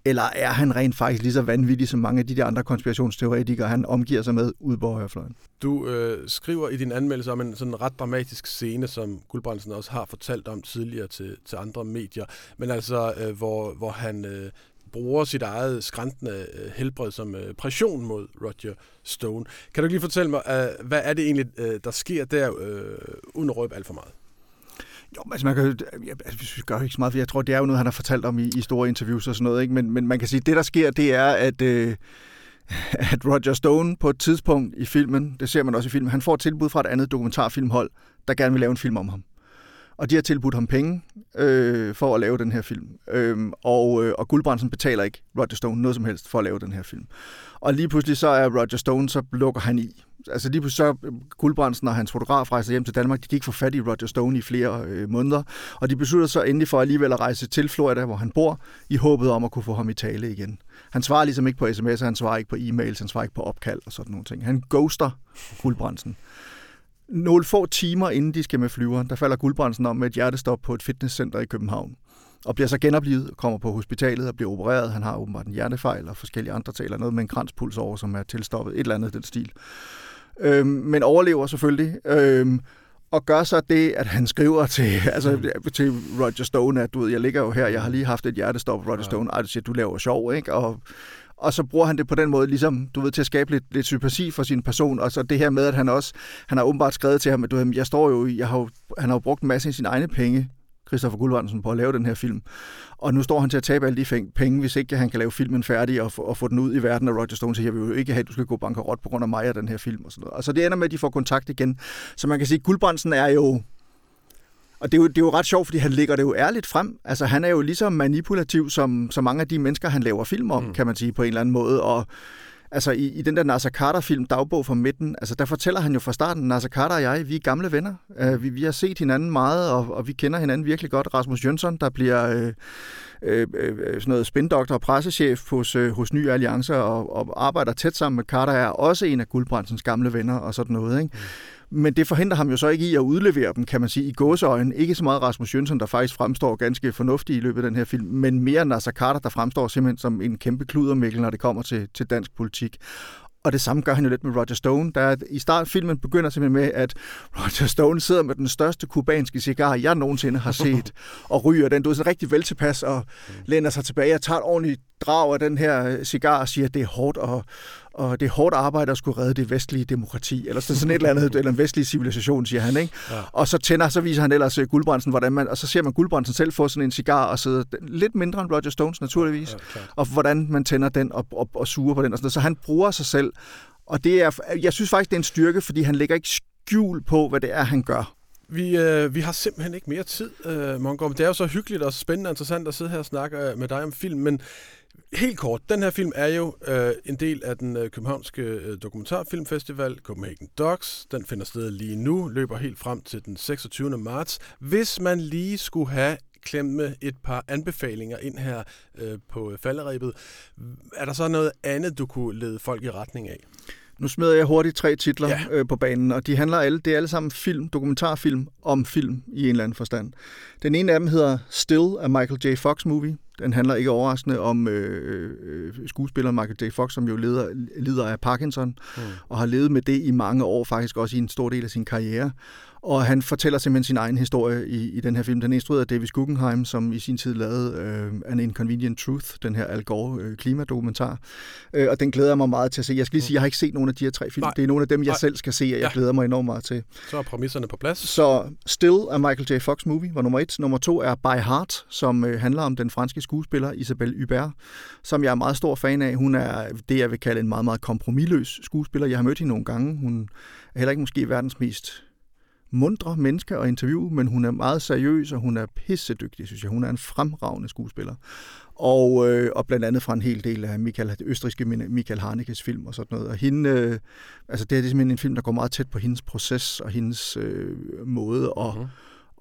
eller er han rent faktisk lige så vanvittig som mange af de der andre konspirationsteoretikere, han omgiver sig med ude på højrefløjen? Du øh, skriver i din anmeldelse om en sådan ret dramatisk scene, som Guldbrandsen også har fortalt om tidligere til, til andre medier, men altså, øh, hvor, hvor han øh, bruger sit eget skræntende øh, helbred som øh, pression mod Roger Stone. Kan du lige fortælle mig, øh, hvad er det egentlig, øh, der sker der, øh, uden at røbe alt for meget? Jo, altså man kan, jeg, altså, vi gør ikke så meget, for jeg tror, det er jo noget, han har fortalt om i, i store interviews og sådan noget, ikke? Men, men man kan sige, at det, der sker, det er, at, øh, [laughs] at Roger Stone på et tidspunkt i filmen, det ser man også i filmen, han får et tilbud fra et andet dokumentarfilmhold, der gerne vil lave en film om ham og de har tilbudt ham penge øh, for at lave den her film. Øhm, og, øh, og Guldbrandsen betaler ikke Roger Stone noget som helst for at lave den her film. Og lige pludselig så er Roger Stone, så lukker han i. Altså lige pludselig så øh, Guldbrandsen og hans fotograf rejser hjem til Danmark. De gik for fat i Roger Stone i flere øh, måneder. Og de beslutter så endelig for alligevel at rejse til Florida, hvor han bor, i håbet om at kunne få ham i tale igen. Han svarer ligesom ikke på sms'er, han svarer ikke på e-mails, han svarer ikke på opkald og sådan nogle ting. Han ghoster Guldbrandsen. Nogle få timer inden de skal med flyveren, der falder guldbrænsen om med et hjertestop på et fitnesscenter i København. Og bliver så genoplevet, kommer på hospitalet og bliver opereret. Han har åbenbart en hjertefejl og forskellige andre taler. Noget med en kranspuls over, som er tilstoppet. Et eller andet den stil. Øhm, men overlever selvfølgelig. Øhm, og gør så det, at han skriver til, [laughs] altså, til Roger Stone, at du ved, jeg ligger jo her, jeg har lige haft et hjertestop, Roger Stone, ej, du siger, du laver sjov, ikke? Og og så bruger han det på den måde, ligesom, du ved, til at skabe lidt, lidt sympati for sin person, og så det her med, at han også, han har åbenbart skrevet til ham, at du jeg står jo, jeg har jo, han har jo brugt en masse af sine egne penge, Christopher Guldvandsen, på at lave den her film. Og nu står han til at tabe alle de penge, hvis ikke han kan lave filmen færdig og, og få den ud i verden. Og Roger Stone siger, jeg vil jo ikke have, at du skal gå bankerot på grund af mig og den her film. Og, sådan noget. og så det ender med, at de får kontakt igen. Så man kan sige, at Guldbrandsen er jo og det er, jo, det er jo ret sjovt, fordi han lægger det jo ærligt frem. Altså, han er jo lige så manipulativ, som, som mange af de mennesker, han laver film om, mm. kan man sige, på en eller anden måde. Og altså, i, i den der Nasser Carter-film, Dagbog fra midten, altså, der fortæller han jo fra starten, Nasser Carter og jeg, vi er gamle venner. Uh, vi, vi har set hinanden meget, og, og vi kender hinanden virkelig godt. Rasmus Jønsson, der bliver... Øh, øh, øh, sådan noget spindoktor og pressechef hos, øh, hos Ny Alliance og, og arbejder tæt sammen med Carter, er også en af Guldbrandsens gamle venner og sådan noget. Ikke? Mm. Men det forhindrer ham jo så ikke i at udlevere dem, kan man sige, i gåseøjne. Ikke så meget Rasmus Jønsson, der faktisk fremstår ganske fornuftig i løbet af den her film, men mere Nasser Carter, der fremstår simpelthen som en kæmpe kludermikkel, når det kommer til, til dansk politik. Og det samme gør han jo lidt med Roger Stone. Der er, I start filmen begynder simpelthen med, at [laughs] Roger Stone sidder med den største kubanske cigar, jeg nogensinde har set, [laughs] og ryger den. Du er så rigtig vel tilpas og læner sig tilbage og tager et ordentligt drag af den her cigar og siger, at det er hårdt og, og det er hårdt arbejde at skulle redde det vestlige demokrati, eller sådan et eller andet, [laughs] eller en vestlig civilisation, siger han, ikke? Ja. Og så tænder, så viser han ellers øh, Guldbrandsen, hvordan man, og så ser man Guldbrandsen selv få sådan en cigar og sidde lidt mindre end Roger Stones, naturligvis, ja, og hvordan man tænder den og, og, og suger på den, og sådan noget. Så han bruger sig selv, og det er, jeg synes faktisk, det er en styrke, fordi han lægger ikke skjul på, hvad det er, han gør. Vi, øh, vi har simpelthen ikke mere tid, øh, Montgomery. Det er jo så hyggeligt og spændende og interessant at sidde her og snakke øh, med dig om film, men helt kort, den her film er jo øh, en del af den øh, københavnske øh, dokumentarfilmfestival Copenhagen Docs. Den finder sted lige nu, løber helt frem til den 26. marts. Hvis man lige skulle have klemme et par anbefalinger ind her øh, på falderæbet. Er der så noget andet, du kunne lede folk i retning af? Nu smider jeg hurtigt tre titler ja. øh, på banen, og de handler alle, det er alle sammen film, dokumentarfilm om film i en eller anden forstand. Den ene af dem hedder Still, a Michael J. Fox movie. Den handler ikke overraskende om øh, øh, skuespilleren Michael J. Fox, som jo leder, lider af Parkinson, mm. og har levet med det i mange år, faktisk også i en stor del af sin karriere. Og han fortæller simpelthen sin egen historie i, i den her film. Den er instrueret af Davis Guggenheim, som i sin tid lavede øh, An Inconvenient Truth, den her Al Gore øh, klimadokumentar. Øh, og den glæder jeg mig meget til at se. Jeg skal lige sige, jeg har ikke set nogen af de her tre film. Nej. Det er nogle af dem, jeg Nej. selv skal se, og jeg ja. glæder mig enormt meget til. Så er præmisserne på plads. Så Still af Michael J. Fox movie var nummer et. Nummer to er By Heart, som øh, handler om den franske skuespiller Isabelle Hubert, som jeg er meget stor fan af. Hun er det, jeg vil kalde en meget, meget kompromilløs skuespiller. Jeg har mødt hende nogle gange. Hun er heller ikke måske verdens mest mundre menneske at interviewe, men hun er meget seriøs, og hun er pissedygtig, synes jeg. Hun er en fremragende skuespiller. Og, øh, og blandt andet fra en hel del af Michael, det østriske Michael Hanekes film og sådan noget. Og hende, øh, altså det er simpelthen en film, der går meget tæt på hendes proces og hendes øh, måde at, mm-hmm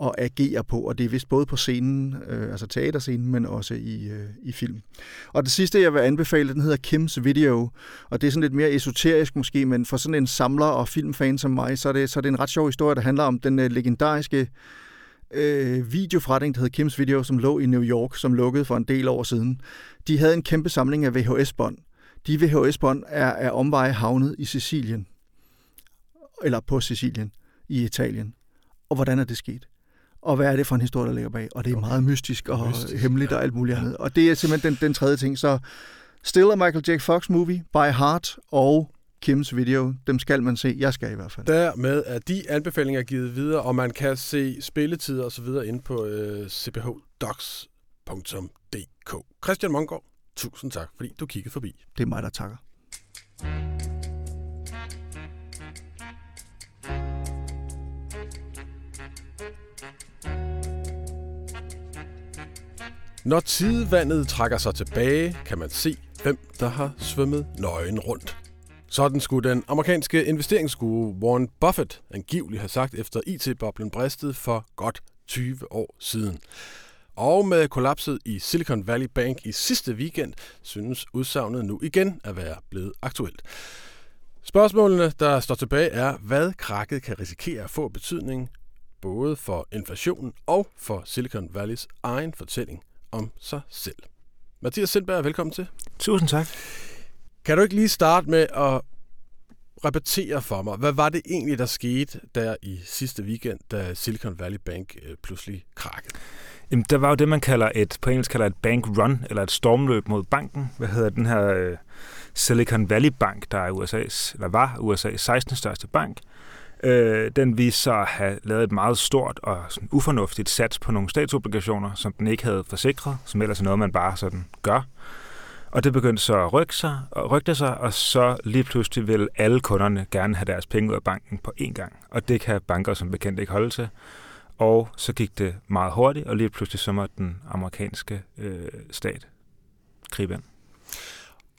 at agere på, og det er vist både på scenen, øh, altså teaterscenen, men også i, øh, i film. Og det sidste, jeg vil anbefale, den hedder Kims Video, og det er sådan lidt mere esoterisk måske, men for sådan en samler og filmfan som mig, så er det, så er det en ret sjov historie, der handler om den øh, legendariske øh, videoforretning, der hed Kims Video, som lå i New York, som lukkede for en del år siden. De havde en kæmpe samling af VHS-bånd. De VHS-bånd er, er omveje havnet i Sicilien, eller på Sicilien, i Italien. Og hvordan er det sket? Og hvad er det for en historie, der ligger bag. Og det er okay. meget mystisk og mystisk, hemmeligt ja. og alt muligt andet. Og det er simpelthen den, den tredje ting. Så Still a Michael J. Fox movie, By Heart og Kims video, dem skal man se. Jeg skal i hvert fald. Dermed er de anbefalinger givet videre, og man kan se spilletider og så videre ind på øh, cphdocs.dk. Christian Mongård, tusind tak, fordi du kiggede forbi. Det er mig, der takker. Når tidevandet trækker sig tilbage, kan man se, hvem der har svømmet nøgen rundt. Sådan skulle den amerikanske investeringsguru Warren Buffett angiveligt have sagt efter IT-boblen bristede for godt 20 år siden. Og med kollapset i Silicon Valley Bank i sidste weekend, synes udsagnet nu igen at være blevet aktuelt. Spørgsmålene, der står tilbage, er, hvad krakket kan risikere at få betydning både for inflationen og for Silicon Valleys egen fortælling om sig selv. Mathias Sindberg, velkommen til. Tusind tak. Kan du ikke lige starte med at repetere for mig, hvad var det egentlig, der skete der i sidste weekend, da Silicon Valley Bank øh, pludselig krakkede? Jamen, der var jo det, man kalder et, på engelsk kalder et bank run, eller et stormløb mod banken. Hvad hedder den her øh, Silicon Valley Bank, der er USA's, eller var USA's 16. største bank. Øh, den viste sig at have lavet et meget stort og sådan ufornuftigt sats på nogle statsobligationer, som den ikke havde forsikret, som ellers er noget, man bare sådan gør. Og det begyndte så at rykke sig, og rygte sig, og så lige pludselig vil alle kunderne gerne have deres penge ud af banken på én gang. Og det kan banker som bekendt ikke holde til. Og så gik det meget hurtigt, og lige pludselig så måtte den amerikanske øh, stat gribe ind.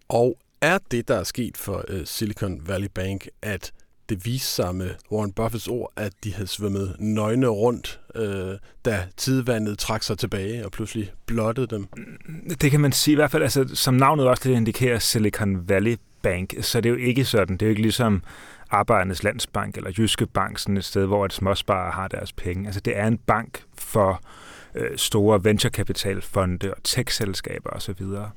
Og er det, der er sket for øh, Silicon Valley Bank, at det viste sig med Warren Buffets ord, at de havde svømmet nøgne rundt, øh, da tidevandet trak sig tilbage og pludselig blottede dem. Det kan man sige i hvert fald, altså, som navnet også det indikerer Silicon Valley Bank, så det er jo ikke sådan. Det er jo ikke ligesom Arbejdernes Landsbank eller Jyske Bank, sådan et sted, hvor et småsparer har deres penge. Altså det er en bank for øh, store venturekapitalfonde og tech-selskaber osv. Og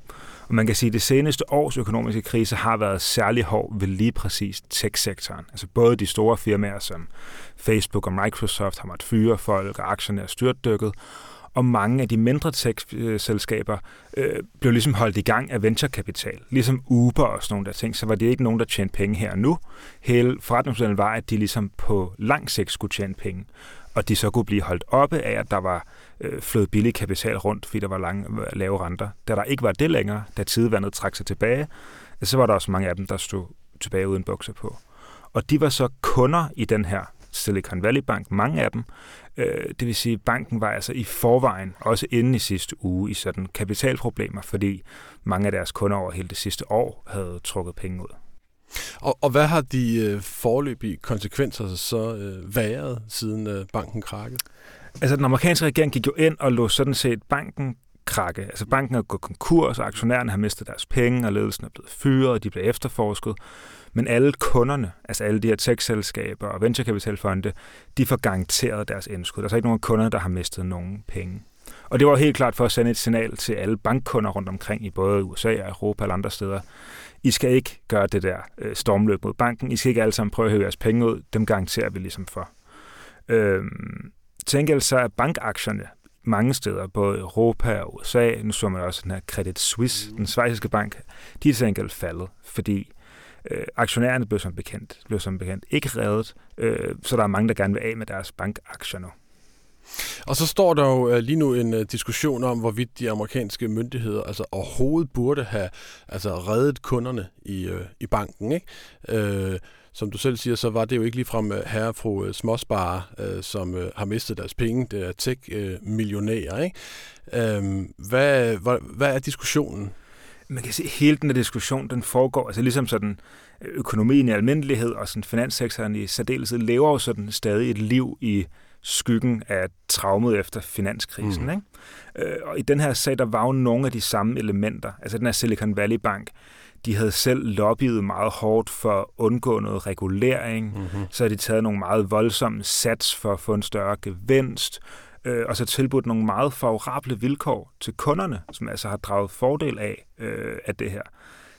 man kan sige, at det seneste års økonomiske krise har været særlig hård ved lige præcis tech-sektoren. Altså både de store firmaer som Facebook og Microsoft har måttet fyre folk, og aktierne er styrtdykket, og mange af de mindre tech-selskaber øh, blev ligesom holdt i gang af venturekapital. Ligesom Uber og sådan nogle der ting, så var det ikke nogen, der tjente penge her og nu. Hele forretningsmodellen var, at de ligesom på lang sigt skulle tjene penge, og de så kunne blive holdt oppe af, at der var øh, flød billig kapital rundt, fordi der var lange, lave renter. Da der ikke var det længere, da tidevandet trak sig tilbage, så var der også mange af dem, der stod tilbage uden bukser på. Og de var så kunder i den her Silicon Valley Bank, mange af dem. Øh, det vil sige, at banken var altså i forvejen, også inden i sidste uge, i sådan kapitalproblemer, fordi mange af deres kunder over hele det sidste år havde trukket penge ud. Og, og hvad har de øh, forløbige konsekvenser så øh, været, siden øh, banken krakkede? Altså, den amerikanske regering gik jo ind og lå sådan set banken krakke. Altså, banken er gået konkurs, og aktionærerne har mistet deres penge, og ledelsen er blevet fyret, og de bliver efterforsket. Men alle kunderne, altså alle de her tech-selskaber og venturekapitalfonde, de får garanteret deres indskud. Der er så ikke nogen kunder, der har mistet nogen penge. Og det var helt klart for at sende et signal til alle bankkunder rundt omkring i både USA og Europa og andre steder. I skal ikke gøre det der øh, stormløb mod banken. I skal ikke alle sammen prøve at hæve jeres penge ud. Dem garanterer vi ligesom for. Øhm, til så er bankaktierne mange steder, både Europa og USA, nu så man også den her Credit Suisse, den svejsiske bank, de er til enkelt faldet, fordi øh, aktionærerne blev som bekendt, blev som bekendt ikke reddet, øh, så der er mange, der gerne vil af med deres bankaktier nu. Og så står der jo øh, lige nu en uh, diskussion om, hvorvidt de amerikanske myndigheder altså overhovedet burde have altså reddet kunderne i, uh, i banken. Ikke? Uh, som du selv siger, så var det jo ikke ligefrem herre og fru småsparer, uh, som har mistet deres penge. Det er tech-millionærer. Ikke? Uh, hvad, hvad, hvad er diskussionen? Man kan se, at hele den her diskussion, den foregår, altså ligesom sådan økonomien i almindelighed og sådan finanssektoren i særdeleshed lever jo sådan stadig et liv i skyggen af traumet efter finanskrisen. Mm. Ikke? Øh, og i den her sag, der var jo nogle af de samme elementer. Altså den her Silicon Valley Bank, de havde selv lobbyet meget hårdt for at undgå noget regulering. Mm-hmm. Så har de taget nogle meget voldsomme sats for at få en større gevinst. Øh, og så tilbudt nogle meget favorable vilkår til kunderne, som altså har draget fordel af, øh, af det her.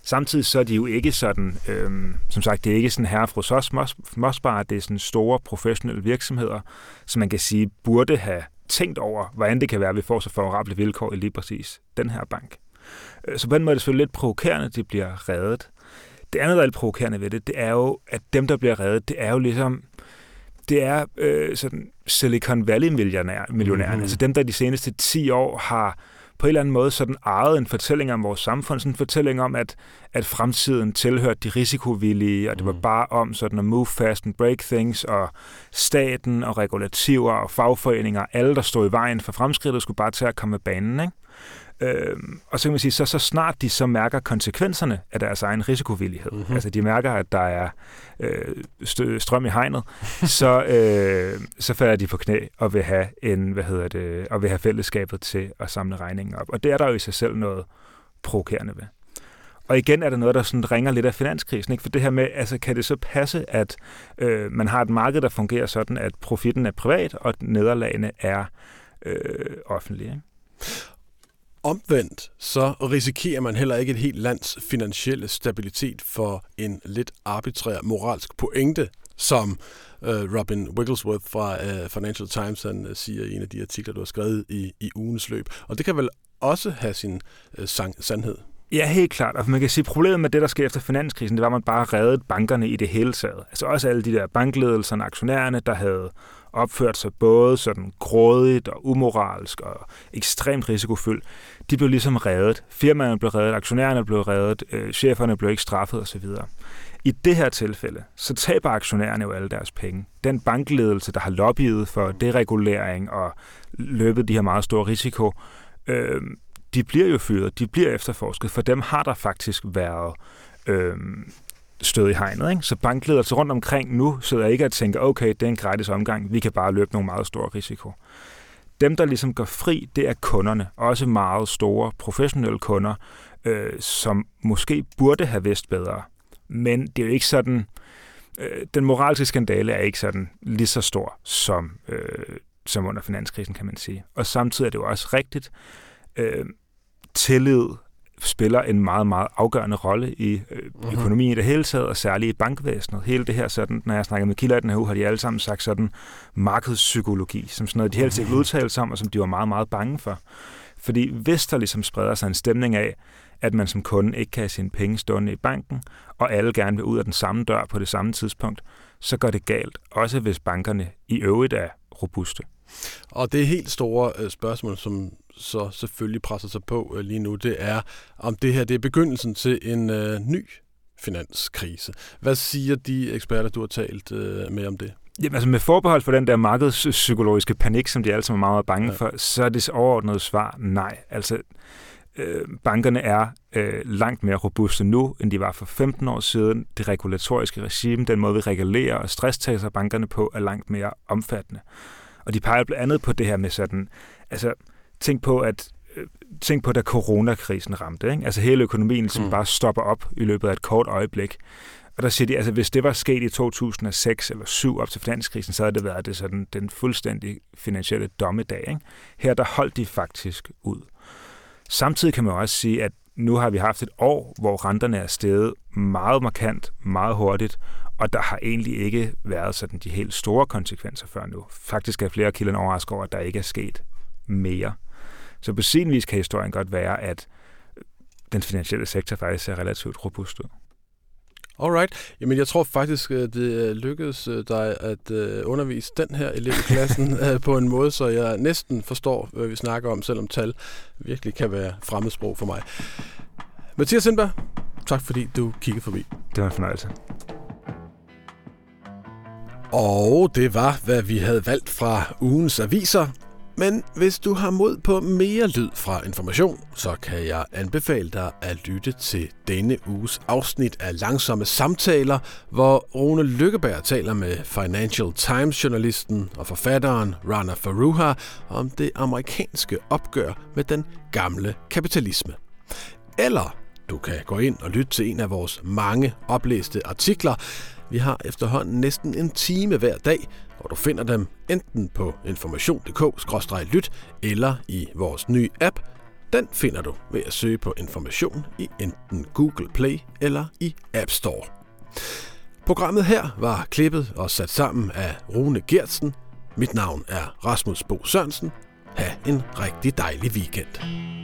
Samtidig så er de jo ikke sådan, øhm, som sagt, det er ikke sådan her fra Mosbar, det er sådan store professionelle virksomheder, som man kan sige burde have tænkt over, hvordan det kan være, at vi får så favorable vilkår i lige præcis den her bank. Øh, så på den måde er det selvfølgelig lidt provokerende, at de bliver reddet. Det andet, der er lidt provokerende ved det, det er jo, at dem, der bliver reddet, det er jo ligesom, det er øh, sådan Silicon Valley-millionærerne, mm-hmm. altså dem, der de seneste 10 år har på en eller anden måde sådan ejet en fortælling om vores samfund, sådan en fortælling om, at, at fremtiden tilhørte de risikovillige, og det var mm. bare om sådan at move fast and break things, og staten og regulativer og fagforeninger, alle der stod i vejen for fremskridtet, skulle bare til at komme med banen. Ikke? Øh, og så kan man sige, så, så snart de så mærker konsekvenserne af deres egen risikovillighed, mm-hmm. altså de mærker, at der er øh, strøm i hegnet, [laughs] så, øh, så falder de på knæ og vil have en, hvad hedder det, og vil have fællesskabet til at samle regningen op. Og det er der jo i sig selv noget provokerende ved. Og igen er der noget, der sådan ringer lidt af finanskrisen. Ikke? For det her med, altså kan det så passe, at øh, man har et marked, der fungerer sådan, at profitten er privat, og nederlagene er øh, offentlige. Ikke? Omvendt så risikerer man heller ikke et helt lands finansielle stabilitet for en lidt arbitrær moralsk pointe, som øh, Robin Wigglesworth fra øh, Financial Times han, øh, siger i en af de artikler, du har skrevet i, i ugens løb. Og det kan vel også have sin øh, sang- sandhed? Ja, helt klart. Og man kan sige, at problemet med det, der sker efter finanskrisen, det var, at man bare reddede bankerne i det hele taget. Altså også alle de der bankledelserne, aktionærerne, der havde opførte sig både sådan grådigt og umoralsk og ekstremt risikofyldt, de blev ligesom reddet. Firmaerne blev reddet, aktionærerne blev reddet, øh, cheferne blev ikke straffet osv. I det her tilfælde, så taber aktionærerne jo alle deres penge. Den bankledelse, der har lobbyet for deregulering og løbet de her meget store risiko, øh, de bliver jo fyret, de bliver efterforsket. For dem har der faktisk været øh, stød i hegnet. Ikke? Så bankledelse rundt omkring nu sidder ikke og tænker, okay, det er en gratis omgang, vi kan bare løbe nogle meget store risiko. Dem, der ligesom går fri, det er kunderne. Også meget store professionelle kunder, øh, som måske burde have vidst bedre. Men det er jo ikke sådan... Øh, den moralske skandale er ikke sådan lige så stor som, øh, som under finanskrisen, kan man sige. Og samtidig er det jo også rigtigt. Øh, tillid spiller en meget, meget afgørende rolle i øh, mhm. økonomien i det hele taget, og særligt i bankvæsenet. Hele det her sådan, når jeg snakker med kilder i den her uge, har de alle sammen sagt sådan markedspsykologi, som sådan noget, de helst ikke vil udtale sig om, og som de var meget, meget bange for. Fordi hvis der ligesom spreder sig en stemning af, at man som kunde ikke kan have sine penge stående i banken, og alle gerne vil ud af den samme dør på det samme tidspunkt, så går det galt, også hvis bankerne i øvrigt er robuste. Og det helt store øh, spørgsmål, som så selvfølgelig presser sig på øh, lige nu, det er, om det her det er begyndelsen til en øh, ny finanskrise. Hvad siger de eksperter, du har talt øh, med om det? Jamen, altså med forbehold for den der markedspsykologiske panik, som de alle sammen er meget bange ja. for, så er det overordnet svar nej. Altså, øh, bankerne er øh, langt mere robuste nu, end de var for 15 år siden. Det regulatoriske regime, den måde vi regulerer og stresstester bankerne på, er langt mere omfattende. Og de peger blandt andet på det her med sådan, altså tænk på, at øh, tænk på, da coronakrisen ramte. Ikke? Altså hele økonomien som mm. bare stopper op i løbet af et kort øjeblik. Og der siger de, altså hvis det var sket i 2006 eller 2007 op til finanskrisen, så havde det været det sådan, den fuldstændig finansielle dommedag. Ikke? Her der holdt de faktisk ud. Samtidig kan man også sige, at nu har vi haft et år, hvor renterne er steget meget markant, meget hurtigt, og der har egentlig ikke været sådan de helt store konsekvenser før nu. Faktisk er flere kilder overrasket over, at der ikke er sket mere. Så på sin vis kan historien godt være, at den finansielle sektor faktisk ser relativt robust ud. Alright. Jamen, jeg tror faktisk, at det lykkedes øh, dig at øh, undervise den her elev i klassen [laughs] øh, på en måde, så jeg næsten forstår, hvad vi snakker om, selvom tal virkelig kan være fremmedsprog for mig. Mathias Sindberg, tak fordi du kiggede forbi. Det var en fornøjelse. Og det var, hvad vi havde valgt fra ugens aviser. Men hvis du har mod på mere lyd fra information, så kan jeg anbefale dig at lytte til denne uges afsnit af Langsomme Samtaler, hvor Rune Lykkeberg taler med Financial Times-journalisten og forfatteren Rana Faruha om det amerikanske opgør med den gamle kapitalisme. Eller du kan gå ind og lytte til en af vores mange oplæste artikler. Vi har efterhånden næsten en time hver dag, og du finder dem enten på information.dk-lyt eller i vores nye app. Den finder du ved at søge på information i enten Google Play eller i App Store. Programmet her var klippet og sat sammen af Rune Gertsen. Mit navn er Rasmus Bo Sørensen. Ha' en rigtig dejlig weekend.